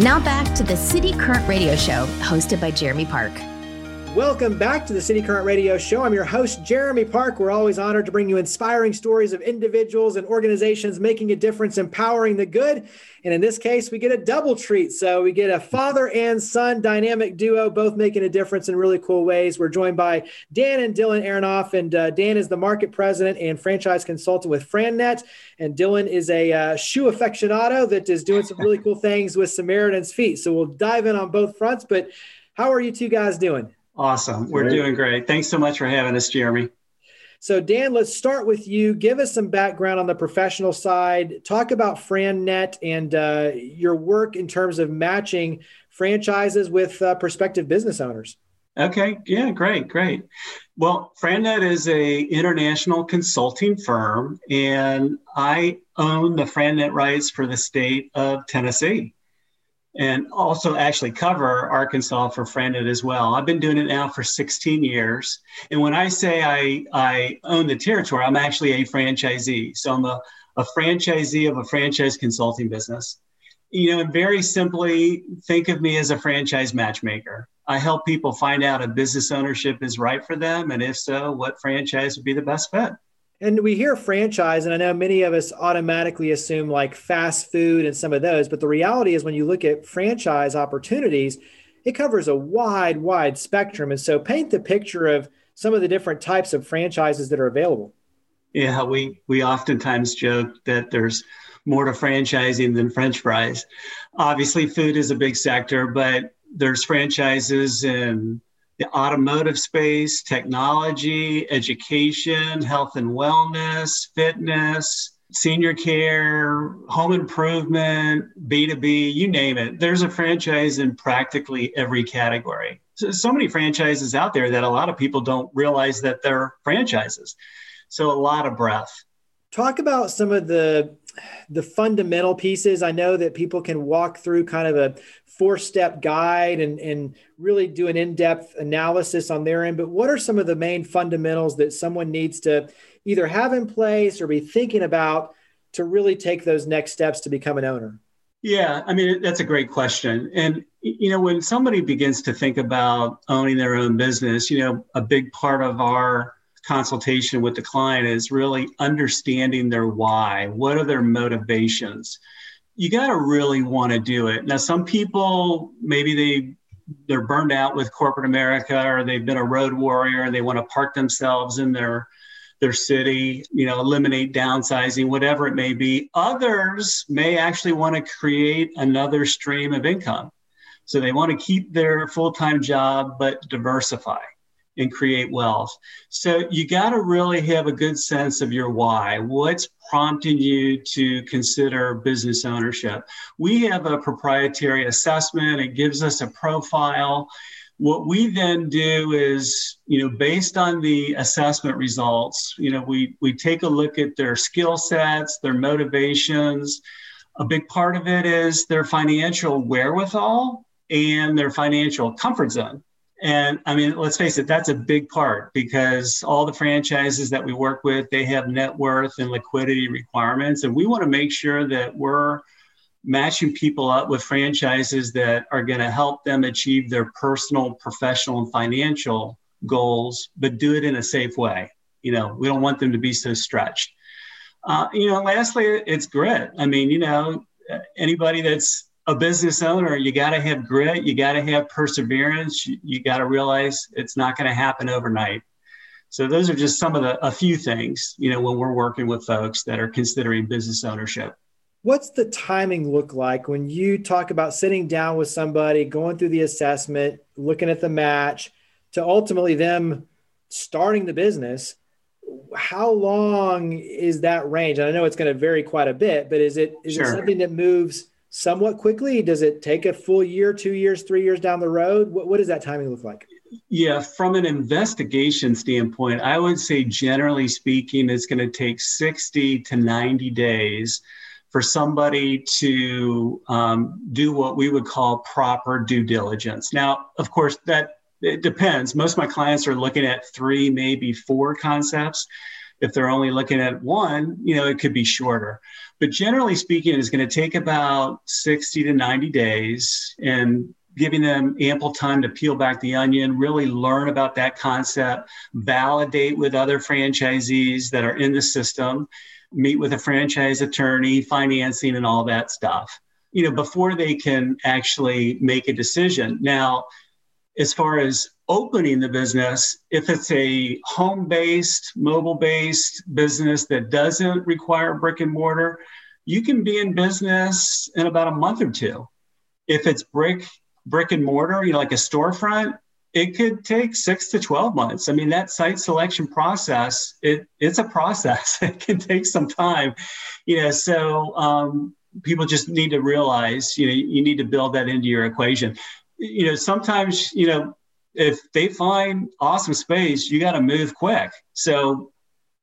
Now back to the City Current Radio Show, hosted by Jeremy Park. Welcome back to the City Current Radio Show. I'm your host, Jeremy Park. We're always honored to bring you inspiring stories of individuals and organizations making a difference, empowering the good. And in this case, we get a double treat. So we get a father and son dynamic duo, both making a difference in really cool ways. We're joined by Dan and Dillon Aronoff. And uh, Dan is the market president and franchise consultant with FranNet. And Dillon is a uh, shoe aficionado that is doing some really cool things with Samaritan's Feet. So we'll dive in on both fronts. But how are you two guys doing? Awesome. We're doing great. Thanks so much for having us, Jeremy. So, Dan, let's start with you. Give us some background on the professional side. Talk about FranNet and uh, your work in terms of matching franchises with uh, prospective business owners. Okay. Yeah. Great. Great. Well, FranNet is a international consulting firm, and I own the FranNet rights for the state of Tennessee and also actually cover Arkansas for FranNet as well. I've been doing it now for 16 years. And when I say I, I own the territory, I'm actually a franchisee. So I'm a, a franchisee of a franchise consulting business. You know, and very simply, think of me as a franchise matchmaker. I help people find out if business ownership is right for them, and if so, what franchise would be the best fit. And we hear franchise, and I know many of us automatically assume like fast food and some of those, but the reality is when you look at franchise opportunities, it covers a wide, wide spectrum. And so paint the picture of some of the different types of franchises that are available. Yeah, we we oftentimes joke that there's more to franchising than French fries. Obviously, food is a big sector, but there's franchises in the automotive space, technology, education, health and wellness, fitness, senior care, home improvement, B2B, you name it. There's a franchise in practically every category. So, so many franchises out there that a lot of people don't realize that they're franchises. So a lot of breadth. Talk about some of the the fundamental pieces. I know that people can walk through kind of a four step guide and, and really do an in depth analysis on their end. But what are some of the main fundamentals that someone needs to either have in place or be thinking about to really take those next steps to become an owner? Yeah, I mean, that's a great question. And, you know, when somebody begins to think about owning their own business, you know, a big part of our consultation with the client is really understanding their why. What are their motivations? you got to really want to do it. Now, some people maybe they they're burned out with corporate America, or they've been a road warrior and they want to park themselves in their their city, you know, eliminate downsizing, whatever it may be. Others may actually want to create another stream of income. So they want to keep their full time job, but diversify and create wealth. So you got to really have a good sense of your why. What's prompting you to consider business ownership? We have a proprietary assessment, it gives us a profile. What we then do is, you know, based on the assessment results, you know, we, we take a look at their skill sets, their motivations. A big part of it is their financial wherewithal and their financial comfort zone. And I mean, let's face it, that's a big part because all the franchises that we work with, they have net worth and liquidity requirements. And we want to make sure that we're matching people up with franchises that are going to help them achieve their personal, professional, and financial goals, but do it in a safe way. You know, we don't want them to be so stretched. Uh, you know, lastly, it's grit. I mean, you know, anybody that's a business owner, you got to have grit, you got to have perseverance, you, you got to realize it's not going to happen overnight. So those are just some of the a few things, you know, when we're working with folks that are considering business ownership. What's the timing look like when you talk about sitting down with somebody, going through the assessment, looking at the match, to ultimately them starting the business? How long is that range? And I know it's going to vary quite a bit, but is it is sure. it something that moves somewhat quickly? Does it take a full year, two years, three years down the road? What, what does that timing look like? Yeah, from an investigation standpoint, I would say generally speaking, it's going to take 60 to 90 days for somebody to um, do what we would call proper due diligence. Now, of course, that it depends. Most of my clients are looking at three, maybe four concepts. If they're only looking at one, you know, it could be shorter. But generally speaking, it's going to take about 60 to 90 days and giving them ample time to peel back the onion, really learn about that concept, validate with other franchisees that are in the system, meet with a franchise attorney, financing, and all that stuff, you know, before they can actually make a decision. Now, as far as opening the business, if it's a home based, mobile based business that doesn't require brick and mortar, you can be in business in about a month or two. If it's brick brick and mortar, you know, like a storefront, it could take six to 12 months. I mean, that site selection process, it, it's a process. it can take some time, you know, so um, people just need to realize, you know, you need to build that into your equation. You know, sometimes, you know, if they find awesome space, you got to move quick. So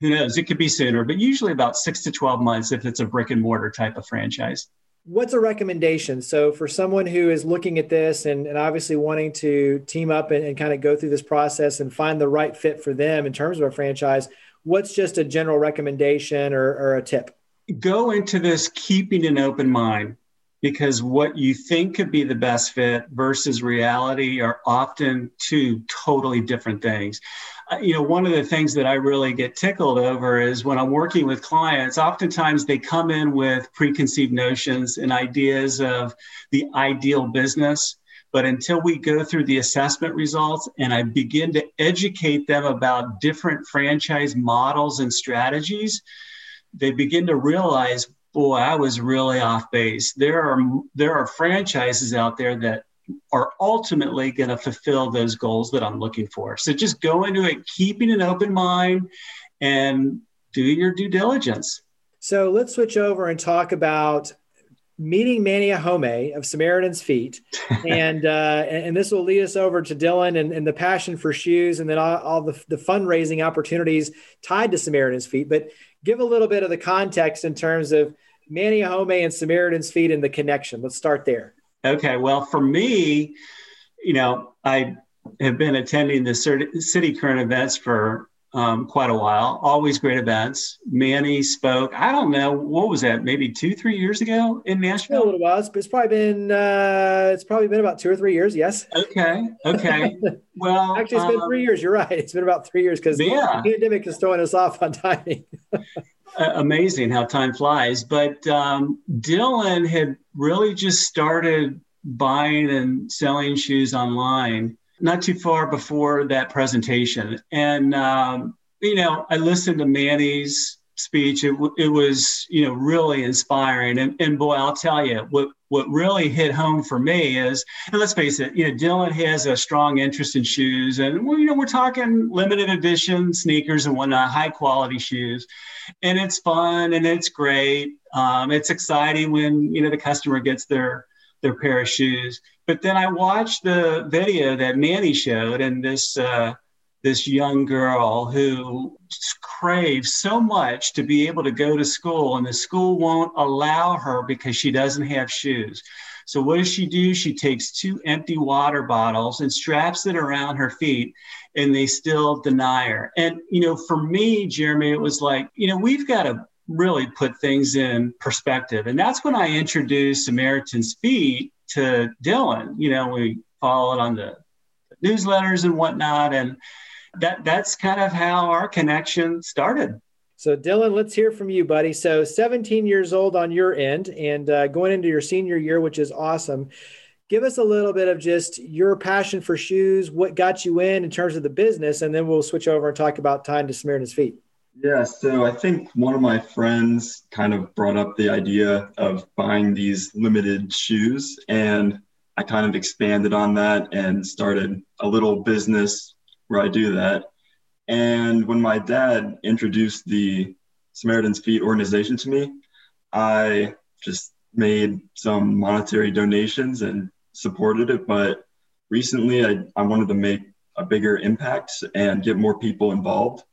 who knows? It could be sooner, but usually about six to 12 months if it's a brick and mortar type of franchise what's a recommendation? So for someone who is looking at this and, and obviously wanting to team up and, and kind of go through this process and find the right fit for them in terms of a franchise, what's just a general recommendation or, or a tip? Go into this keeping an open mind because what you think could be the best fit versus reality are often two totally different things. Uh, you know, one of the things that I really get tickled over is when I'm working with clients, oftentimes they come in with preconceived notions and ideas of the ideal business. But until we go through the assessment results and I begin to educate them about different franchise models and strategies, they begin to realize boy, I was really off base. There are there are franchises out there that are ultimately going to fulfill those goals that I'm looking for. So just go into it keeping an open mind and do your due diligence. So let's switch over and talk about meeting Manny Ohonme of Samaritan's Feet, and uh, and this will lead us over to Dylan and, and the passion for shoes, and then all, all the, the fundraising opportunities tied to Samaritan's Feet. But give a little bit of the context in terms of Manny Ohonme and Samaritan's Feet and the connection. Let's start there. Okay. Well, for me, you know, I have been attending the city current events for um, quite a while. Always great events. Manny spoke. I don't know what was that? Maybe two, three years ago in Nashville. A little while. It's, it's probably been. Uh, it's probably been about two or three years. Yes. Okay. Okay. Well, actually, it's been um, three years. You're right. It's been about three years because yeah. the pandemic is throwing us off on timing. amazing how time flies. But um, Dillon had really just started buying and selling shoes online not too far before that presentation. And, um, you know, I listened to Manny's speech. It, it was, you know, really inspiring. And, and boy, I'll tell you, what, what really hit home for me is, and let's face it, you know, Dillon has a strong interest in shoes. And, well, you know, we're talking limited edition sneakers and whatnot, high quality shoes and it's fun and it's great. Um, it's exciting when you know the customer gets their their pair of shoes. But then I watched the video that Manny showed, and this uh, this young girl who craves so much to be able to go to school, and the school won't allow her because she doesn't have shoes. So what does she do? She takes two empty water bottles and straps it around her feet and they still deny her. And, you know, for me, Jeremy, it was like, you know, we've got to really put things in perspective. And that's when I introduced Samaritan's Feet to Dillon. You know, we followed on the newsletters and whatnot. And that that's kind of how our connection started. So, Dillon, let's hear from you, buddy. So, 17 years old on your end and uh, going into your senior year, which is awesome give us a little bit of just your passion for shoes, what got you in in terms of the business, and then we'll switch over and talk about tying to Samaritan's feet. Yeah, so I think one of my friends kind of brought up the idea of buying these limited shoes, and I kind of expanded on that and started a little business where I do that. And when my dad introduced the Samaritan's Feet organization to me, I just made some monetary donations and supported it, but recently I, I wanted to make a bigger impact and get more people involved.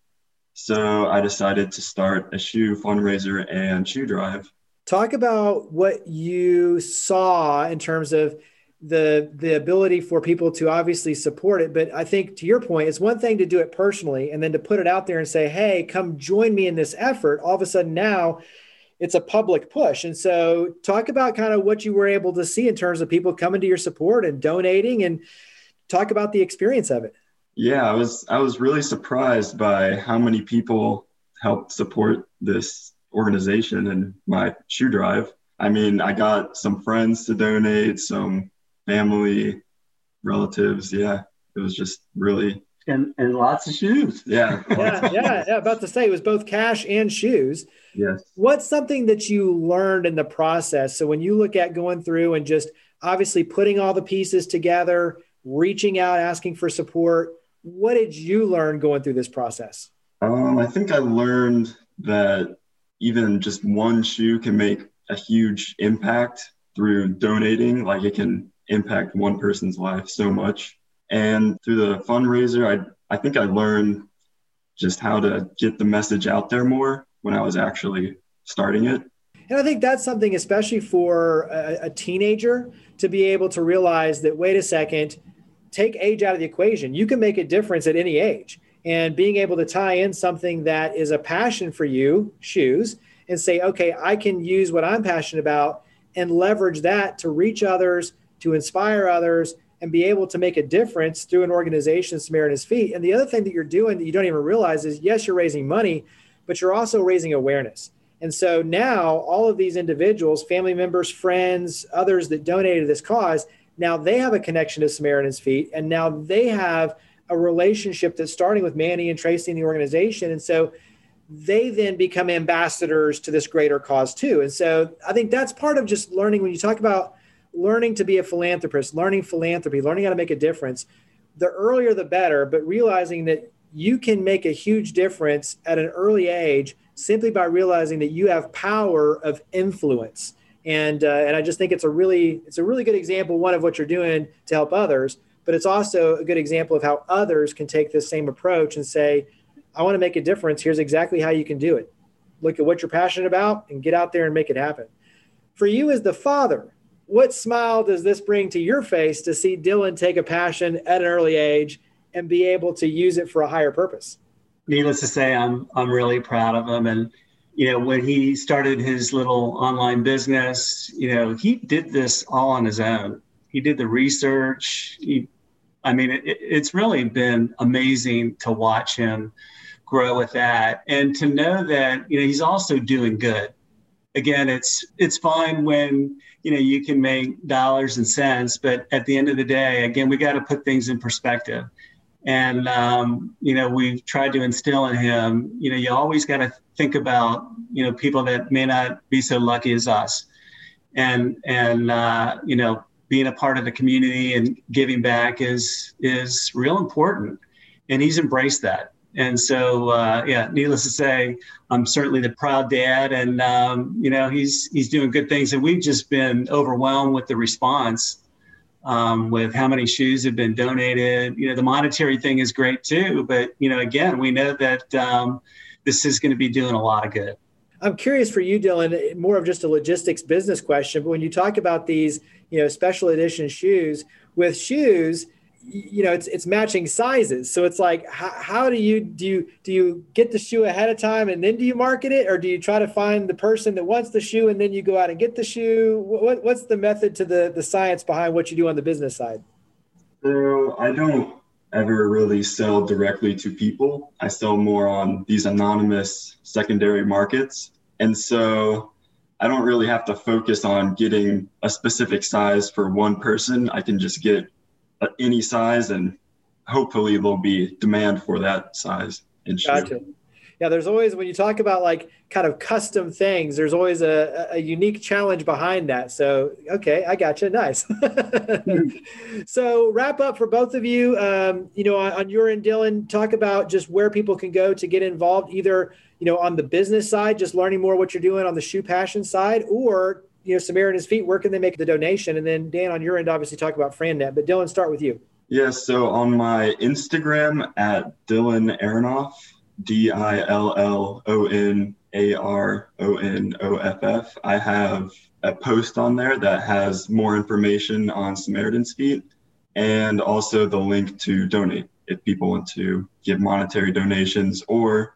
So I decided to start a shoe fundraiser and shoe drive. Talk about what you saw in terms of the the ability for people to obviously support it. But i think to your point it's one thing to do it personally and then to put it out there and say hey come join me in this effort. All of a sudden now it's a public push. And so talk about kind of what you were able to see in terms of people coming to your support and donating and talk about the experience of it yeah i was i was really surprised by how many people helped support this organization and my shoe drive I mean, I got some friends to donate, some family, relatives. Yeah, it was just really and and lots of shoes. Yeah, yeah, yeah, yeah. About to say it was both cash and shoes. Yes. What's something that you learned in the process? So when you look at going through and just obviously putting all the pieces together, reaching out, asking for support, what did you learn going through this process? Um, I think I learned that even just one shoe can make a huge impact through donating. Like it can impact one person's life so much. And through the fundraiser, I, I think I learned just how to get the message out there more when I was actually starting it. And I think that's something, especially for a, a teenager, to be able to realize that, wait a second, take age out of the equation. You can make a difference at any age. And being able to tie in something that is a passion for you, shoes, and say, okay, I can use what I'm passionate about and leverage that to reach others, to inspire others and be able to make a difference through an organization, Samaritan's Feet. And the other thing that you're doing that you don't even realize is yes, you're raising money, but you're also raising awareness. And so now all of these individuals, family members, friends, others that donated to this cause, now they have a connection to Samaritan's Feet. And now they have a relationship that's starting with Manny and Tracy in the organization. And so they then become ambassadors to this greater cause too. And so I think that's part of just learning when you talk about learning to be a philanthropist, learning philanthropy, learning how to make a difference, the earlier the better, but realizing that you can make a huge difference at an early age simply by realizing that you have power of influence. And, uh, and I just think it's a really it's a really good example one of what you're doing to help others, but it's also a good example of how others can take this same approach and say, I want to make a difference. Here's exactly how you can do it. Look at what you're passionate about and get out there and make it happen. For you as the father, what smile does this bring to your face to see Dillon take a passion at an early age and be able to use it for a higher purpose? Needless to say, I'm I'm really proud of him. And you know, when he started his little online business, you know, he did this all on his own. He did the research. He, I mean, it, it's really been amazing to watch him grow with that, and to know that you know he's also doing good. Again, it's it's fine when you know you can make dollars and cents but at the end of the day again we got to put things in perspective and um, you know we've tried to instill in him you know you always got to think about you know people that may not be so lucky as us. And and uh, you know being a part of the community and giving back is is real important. And he's embraced that. And so, uh, yeah, needless to say, I'm certainly the proud dad, and um, you know he's he's doing good things. And we've just been overwhelmed with the response, um, with how many shoes have been donated. You know, the monetary thing is great too, but you know, again, we know that um, this is going to be doing a lot of good. I'm curious for you, Dillon, more of just a logistics business question. But when you talk about these, you know, special edition shoes, with shoes you know it's it's matching sizes so it's like how, how do you do you do you get the shoe ahead of time and then do you market it or do you try to find the person that wants the shoe and then you go out and get the shoe what, what's the method to the the science behind what you do on the business side so i don't ever really sell directly to people i sell more on these anonymous secondary markets and so i don't really have to focus on getting a specific size for one person i can just get any size, and hopefully there'll be demand for that size. Gotcha. Yeah, there's always when you talk about like kind of custom things, there's always a, a unique challenge behind that. So okay, I got you. Nice. so wrap up for both of you. Um, you know, on, on your end, Dillon, talk about just where people can go to get involved, either you know on the business side, just learning more what you're doing on the shoe passion side, or you know, Samaritan's Feet, where can they make the donation? And then Dan, on your end, obviously talk about FranNet, but Dillon, start with you. Yes. so on my Instagram at Dillon Aronoff, D I L L O N A R O N O F F, I have a post on there that has more information on Samaritan's Feet and also the link to donate if people want to give monetary donations or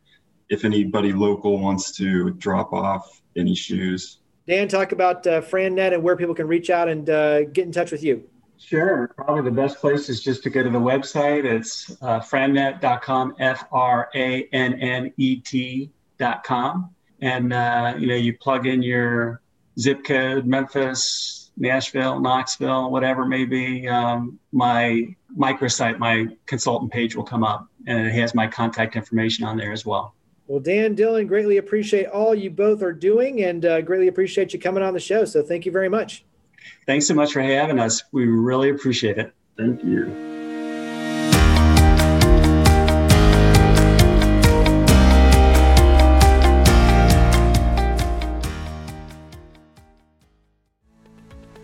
if anybody local wants to drop off any shoes. Dan, talk about uh, FranNet and where people can reach out and uh, get in touch with you. Sure. Probably the best place is just to go to the website. It's uh, frannet.com, F R A N N E T.com. And, uh, you know, you plug in your zip code, Memphis, Nashville, Knoxville, whatever may be. Um, my microsite, my consultant page will come up and it has my contact information on there as well. Well, Dan, Dillon, greatly appreciate all you both are doing and uh, greatly appreciate you coming on the show. So thank you very much. Thanks so much for having us. We really appreciate it. Thank you.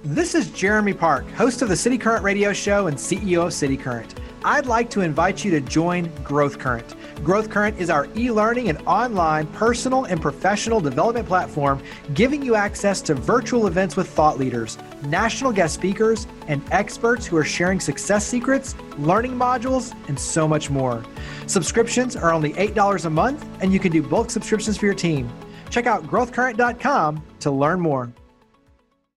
This is Jeremy Park, host of the City Current radio show and CEO of City Current. I'd like to invite you to join Growth Current. Growth Current is our e learning and online personal and professional development platform, giving you access to virtual events with thought leaders, national guest speakers, and experts who are sharing success secrets, learning modules, and so much more. Subscriptions are only $8 a month, and you can do bulk subscriptions for your team. Check out growthcurrent.com to learn more.